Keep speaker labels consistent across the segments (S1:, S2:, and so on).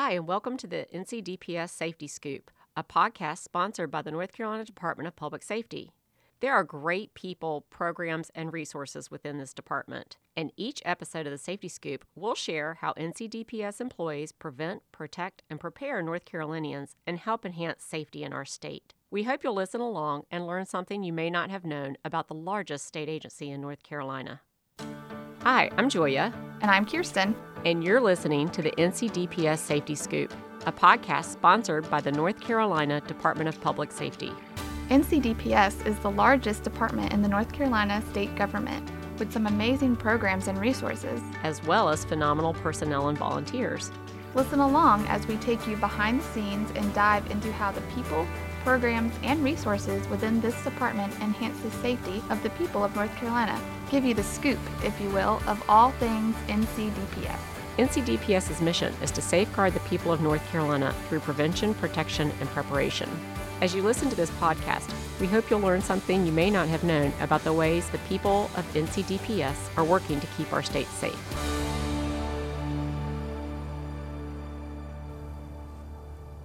S1: Hi, and welcome to the NCDPS Safety Scoop, a podcast sponsored by the North Carolina Department of Public Safety. There are great people, programs, and resources within this department. In each episode of the Safety Scoop, we'll share how NCDPS employees prevent, protect, and prepare North Carolinians and help enhance safety in our state. We hope you'll listen along and learn something you may not have known about the largest state agency in North Carolina. Hi, I'm Julia.
S2: And I'm Kirsten.
S1: And you're listening to the NCDPS Safety Scoop, a podcast sponsored by the North Carolina Department of Public Safety.
S2: NCDPS is the largest department in the North Carolina state government with some amazing programs and resources,
S1: as well as phenomenal personnel and volunteers.
S2: Listen along as we take you behind the scenes and dive into how the people, programs, and resources within this department enhance the safety of the people of North Carolina. Give you the scoop, if you will, of all things NCDPS.
S1: NCDPS's mission is to safeguard the people of North Carolina through prevention, protection, and preparation. As you listen to this podcast, we hope you'll learn something you may not have known about the ways the people of NCDPS are working to keep our state safe.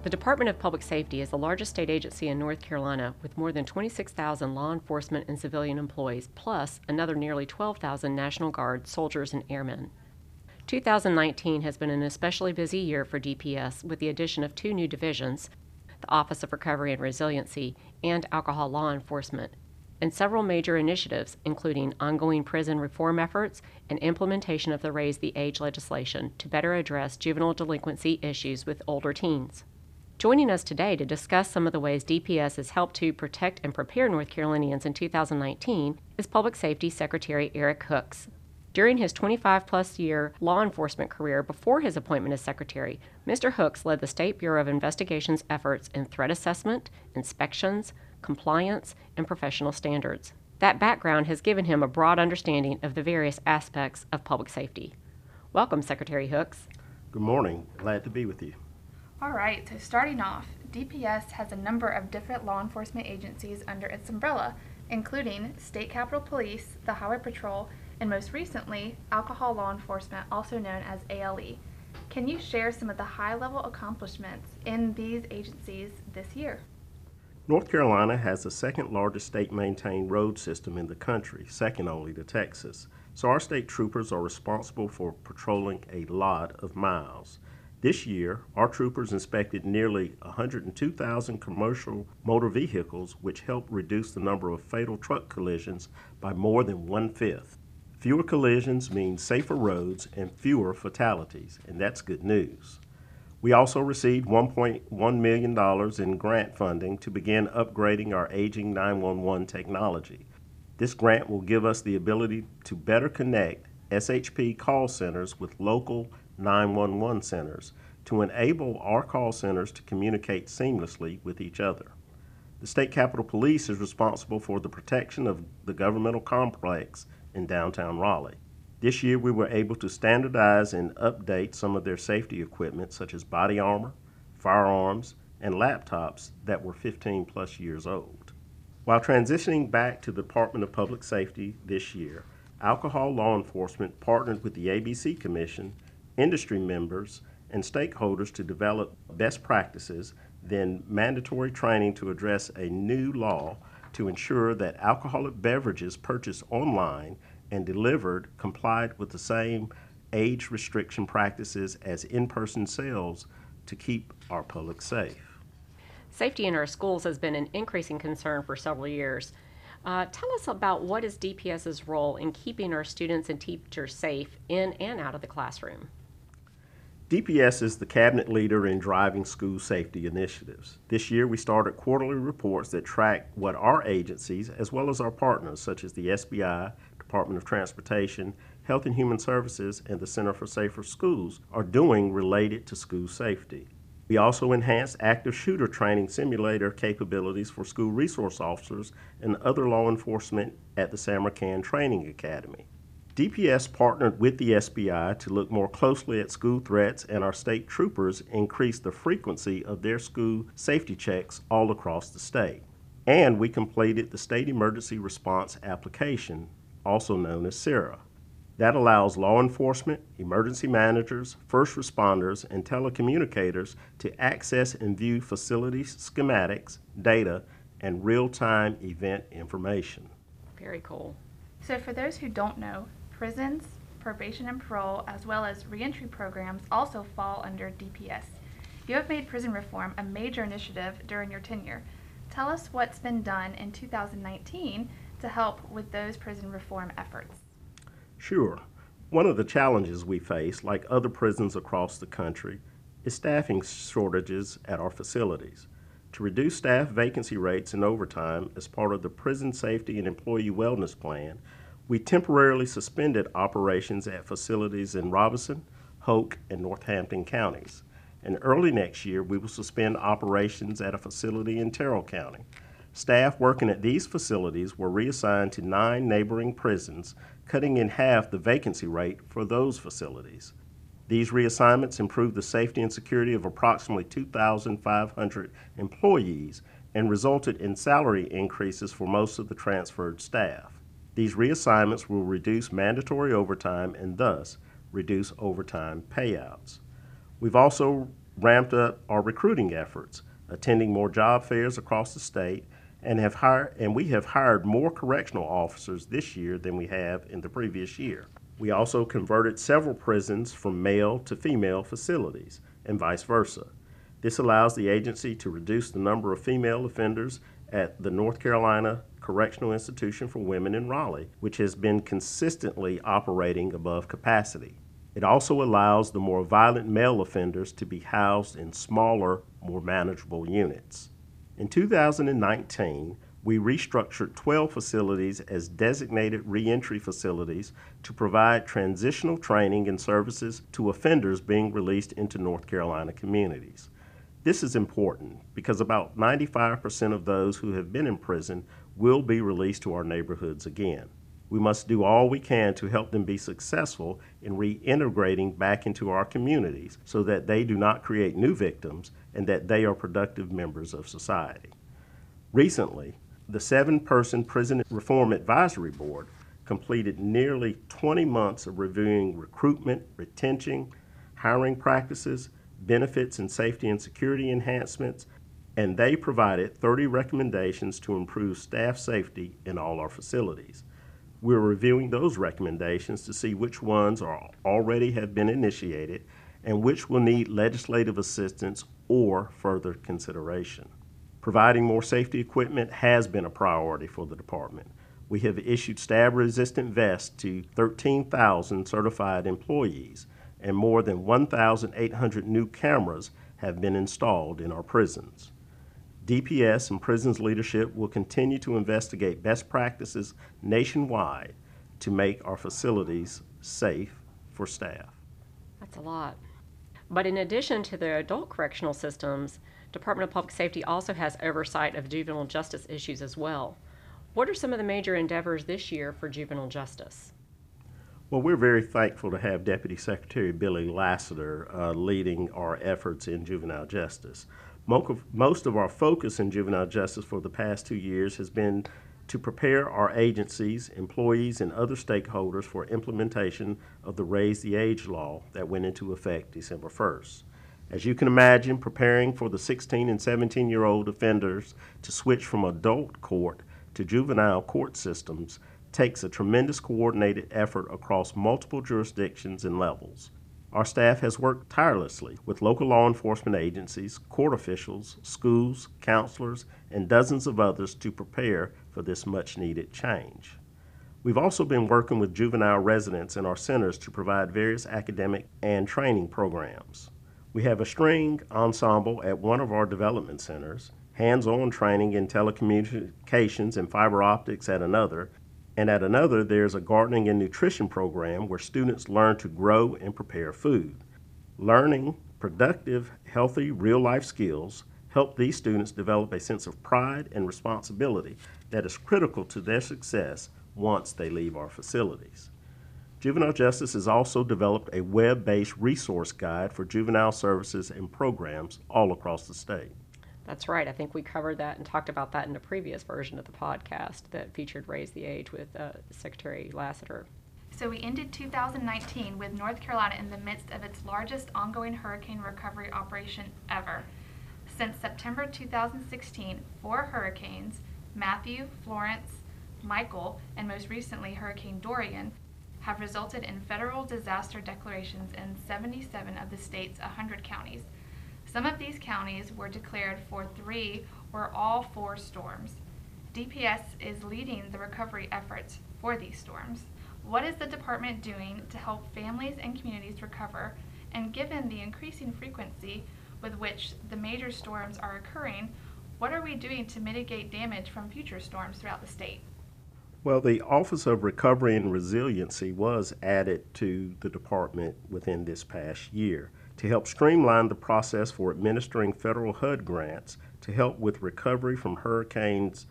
S1: The Department of Public Safety is the largest state agency in North Carolina with more than 26,000 law enforcement and civilian employees, plus another nearly 12,000 National Guard soldiers and airmen. 2019 has been an especially busy year for DPS with the addition of two new divisions the Office of Recovery and Resiliency and Alcohol Law Enforcement, and several major initiatives, including ongoing prison reform efforts and implementation of the Raise the Age legislation to better address juvenile delinquency issues with older teens. Joining us today to discuss some of the ways DPS has helped to protect and prepare North Carolinians in 2019 is Public Safety Secretary Erik Hooks. During his 25 plus year law enforcement career before his appointment as secretary, Mr. Hooks led the State Bureau of Investigation's efforts in threat assessment, inspections, compliance, and professional standards. That background has given him a broad understanding of the various aspects of public safety. Welcome, Secretary Hooks.
S3: Good morning. Glad to be with you.
S2: All right, so starting off, DPS has a number of different law enforcement agencies under its umbrella, including State Capitol Police, the Highway Patrol, and most recently, Alcohol Law Enforcement, also known as ALE. Can you share some of the high level accomplishments in these agencies this year?
S3: North Carolina has the second largest state maintained road system in the country, second only to Texas. So our state troopers are responsible for patrolling a lot of miles. This year, our troopers inspected nearly 102,000 commercial motor vehicles, which helped reduce the number of fatal truck collisions by more than one fifth. Fewer collisions mean safer roads and fewer fatalities, and that's good news. We also received $1.1 million in grant funding to begin upgrading our aging 911 technology. This grant will give us the ability to better connect SHP call centers with local 911 centers to enable our call centers to communicate seamlessly with each other. The State Capitol Police is responsible for the protection of the governmental complex in downtown Raleigh. This year, we were able to standardize and update some of their safety equipment, such as body armor, firearms, and laptops that were 15 plus years old. While transitioning back to the Department of Public Safety this year, Alcohol Law Enforcement partnered with the ABC Commission industry members, and stakeholders to develop best practices, then mandatory training to address a new law to ensure that alcoholic beverages purchased online and delivered complied with the same age restriction practices as in person sales to keep our public safe.
S1: Safety in our schools has been an increasing concern for several years. Uh, tell us about what is DPS's role in keeping our students and teachers safe in and out of the classroom.
S3: DPS is the cabinet leader in driving school safety initiatives. This year, we started quarterly reports that track what our agencies, as well as our partners, such as the SBI, Department of Transportation, Health and Human Services, and the Center for Safer Schools, are doing related to school safety. We also enhanced active shooter training simulator capabilities for school resource officers and other law enforcement at the Samarcand Training Academy. DPS partnered with the SBI to look more closely at school threats, and our state troopers increased the frequency of their school safety checks all across the state. And we completed the State Emergency Response Application, also known as SERA. That allows law enforcement, emergency managers, first responders, and telecommunicators to access and view facility schematics, data, and real time event information.
S1: Very cool.
S2: So, for those who don't know, prisons, probation and parole, as well as reentry programs also fall under DPS. You have made prison reform a major initiative during your tenure. Tell us what's been done in 2019 to help with those prison reform efforts.
S3: Sure. One of the challenges we face, like other prisons across the country, is staffing shortages at our facilities. To reduce staff vacancy rates and overtime as part of the Prison Safety and Employee Wellness Plan, we temporarily suspended operations at facilities in Robeson, Hoke, and Northampton counties. And early next year, we will suspend operations at a facility in Tyrrell County. Staff working at these facilities were reassigned to nine neighboring prisons, cutting in half the vacancy rate for those facilities. These reassignments improved the safety and security of approximately 2,500 employees and resulted in salary increases for most of the transferred staff. These reassignments will reduce mandatory overtime and thus reduce overtime payouts. We've also ramped up our recruiting efforts, attending more job fairs across the state, and have hired and we have hired more correctional officers this year than we have in the previous year. We also converted several prisons from male to female facilities and vice versa. This allows the agency to reduce the number of female offenders at the North Carolina Correctional Institution for Women in Raleigh, which has been consistently operating above capacity. It also allows the more violent male offenders to be housed in smaller, more manageable units. In 2019, we restructured 12 facilities as designated reentry facilities to provide transitional training and services to offenders being released into North Carolina communities. This is important because about 95% of those who have been in prison will be released to our neighborhoods again. We must do all we can to help them be successful in reintegrating back into our communities so that they do not create new victims and that they are productive members of society. Recently, the seven person Prison Reform Advisory Board completed nearly 20 months of reviewing recruitment, retention, hiring practices, benefits and safety and security enhancements, and they provided 30 recommendations to improve staff safety in all our facilities. We're reviewing those recommendations to see which ones are already have been initiated and which will need legislative assistance or further consideration. Providing more safety equipment has been a priority for the department. We have issued stab resistant vests to 13,000 certified employees, and more than 1,800 new cameras have been installed in our prisons. DPS and prisons leadership will continue to investigate best practices nationwide to make our facilities safe for staff.
S1: That's a lot. But in addition to the adult correctional systems, Department of Public Safety also has oversight of juvenile justice issues as well. What are some of the major endeavors this year for juvenile justice?
S3: Well, we're very thankful to have Deputy Secretary Billy Lassiter uh, leading our efforts in juvenile justice. Most of our focus in juvenile justice for the past two years has been to prepare our agencies, employees, and other stakeholders for implementation of the Raise the Age law that went into effect December 1st. As you can imagine, preparing for the 16 and 17 year old offenders to switch from adult court to juvenile court systems takes a tremendous coordinated effort across multiple jurisdictions and levels. Our staff has worked tirelessly with local law enforcement agencies, court officials, schools, counselors, and dozens of others to prepare for this much needed change. We've also been working with juvenile residents in our centers to provide various academic and training programs. We have a string ensemble at one of our development centers, hands on training in telecommunications and fiber optics at another, and at another, there's a gardening and nutrition program where students learn to grow and prepare food. Learning productive, healthy, real life skills help these students develop a sense of pride and responsibility that is critical to their success once they leave our facilities. Juvenile Justice has also developed a web based resource guide for juvenile services and programs all across the state.
S1: That's right. I think we covered that and talked about that in a previous version of the podcast that featured Raise the Age with uh, Secretary Lassiter.
S2: So we ended 2019 with North Carolina in the midst of its largest ongoing hurricane recovery operation ever. Since September 2016, four hurricanes Matthew, Florence, Michael, and most recently Hurricane Dorian have resulted in federal disaster declarations in 77 of the state's 100 counties. Some of these counties were declared for three or all four storms. DPS is leading the recovery efforts for these storms. What is the department doing to help families and communities recover? And given the increasing frequency with which the major storms are occurring, what are we doing to mitigate damage from future storms throughout the state?
S3: Well, the Office of Recovery and Resiliency was added to the department within this past year to help streamline the process for administering federal HUD grants to help with recovery from hurricanes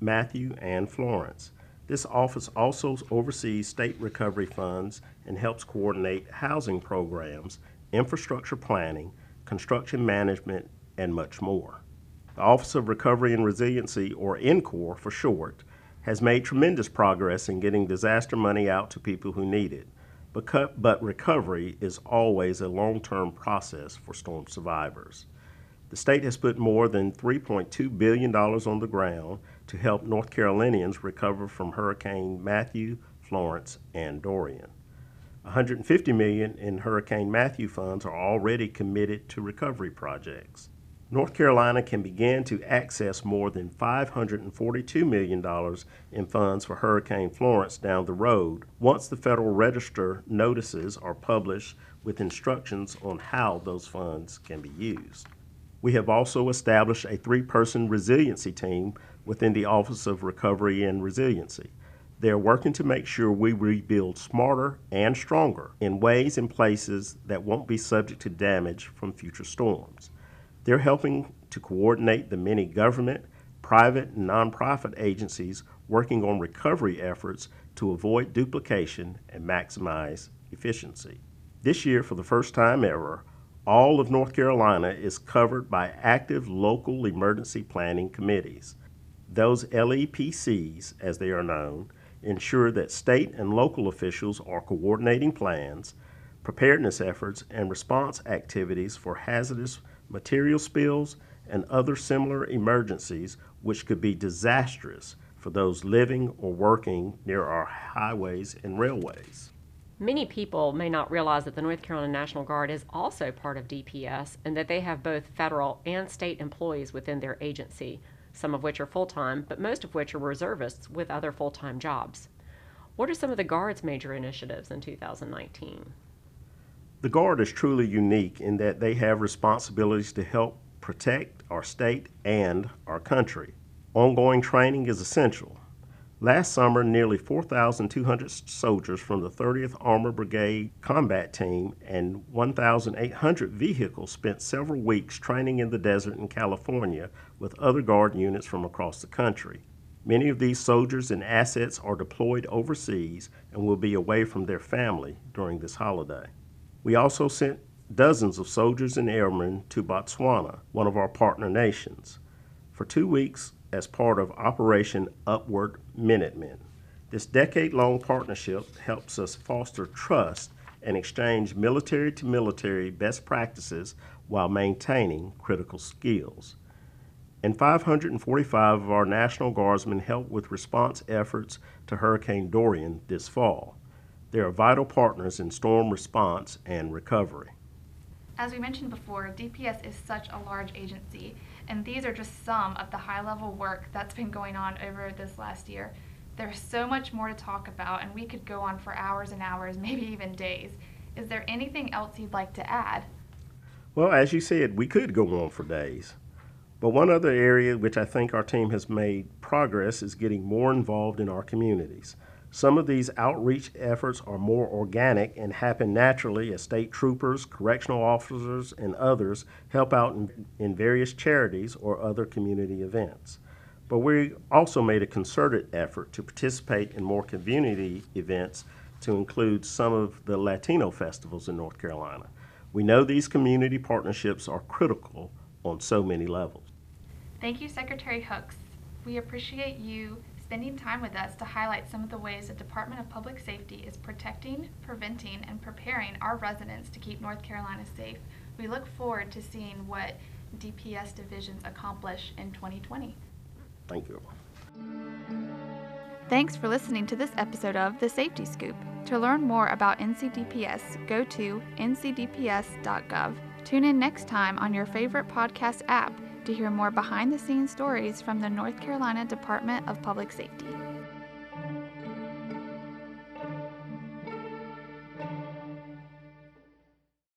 S3: Matthew and Florence. This office also oversees state recovery funds and helps coordinate housing programs, infrastructure planning, construction management, and much more. The Office of Recovery and Resiliency, or NCORR for short, has made tremendous progress in getting disaster money out to people who need it. But, recovery is always a long term process for storm survivors. The state has put more than $3.2 billion on the ground to help North Carolinians recover from Hurricane Matthew, Florence, and Dorian. 150 million in Hurricane Matthew funds are already committed to recovery projects. North Carolina can begin to access more than $542 million in funds for Hurricane Florence down the road once the Federal Register notices are published with instructions on how those funds can be used. We have also established a three person resiliency team within the Office of Recovery and Resiliency. They are working to make sure we rebuild smarter and stronger in ways and places that won't be subject to damage from future storms. They're helping to coordinate the many government, private, and nonprofit agencies working on recovery efforts to avoid duplication and maximize efficiency. This year, for the first time ever, all of North Carolina is covered by active local emergency planning committees. Those LEPCs, as they are known, ensure that state and local officials are coordinating plans, preparedness efforts, and response activities for hazardous material spills and other similar emergencies which could be disastrous for those living or working near our highways and railways.
S1: Many people may not realize that the North Carolina National Guard is also part of DPS and that they have both federal and state employees within their agency, some of which are full time, but most of which are reservists with other full time jobs. What are some of the Guard's major initiatives in 2019?
S3: The Guard is truly unique in that they have responsibilities to help protect our state and our country. Ongoing training is essential. Last summer, nearly 4,200 soldiers from the 30th Armored Brigade Combat Team and 1,800 vehicles spent several weeks training in the desert in California with other Guard units from across the country. Many of these soldiers and assets are deployed overseas and will be away from their family during this holiday. We also sent dozens of soldiers and airmen to Botswana, one of our partner nations. For two weeks, as part of Operation Upward Minutemen. This decade long partnership helps us foster trust and exchange military to military best practices while maintaining critical skills. And 545 of our National Guardsmen helped with response efforts to Hurricane Dorian this fall. They are vital partners in storm response and recovery.
S2: As we mentioned before, DPS is such a large agency, and these are just some of the high level work that's been going on over this last year. There's so much more to talk about, and we could go on for hours and hours, maybe even days. Is there anything else you'd like to add?
S3: Well, as you said, we could go on for days. But one other area which I think our team has made progress is getting more involved in our communities. Some of these outreach efforts are more organic and happen naturally as state troopers, correctional officers, and others help out in, in, various charities or other community events. But we also made a concerted effort to participate in more community events to include some of the Latino festivals in North Carolina. We know these community partnerships are critical on so many levels.
S2: Thank you, Secretary Hooks. We appreciate you spending time with us to highlight some of the ways the Department of Public Safety is protecting, preventing, and preparing our residents to keep North Carolina safe. We look forward to seeing what DPS divisions accomplish in 2020.
S3: Thank you.
S2: Thanks for listening to this episode of The Safety Scoop. To learn more about NCDPS, go to ncdps.gov. Tune in next time on your favorite podcast app to hear more behind the scenes stories from the North Carolina Department of Public Safety.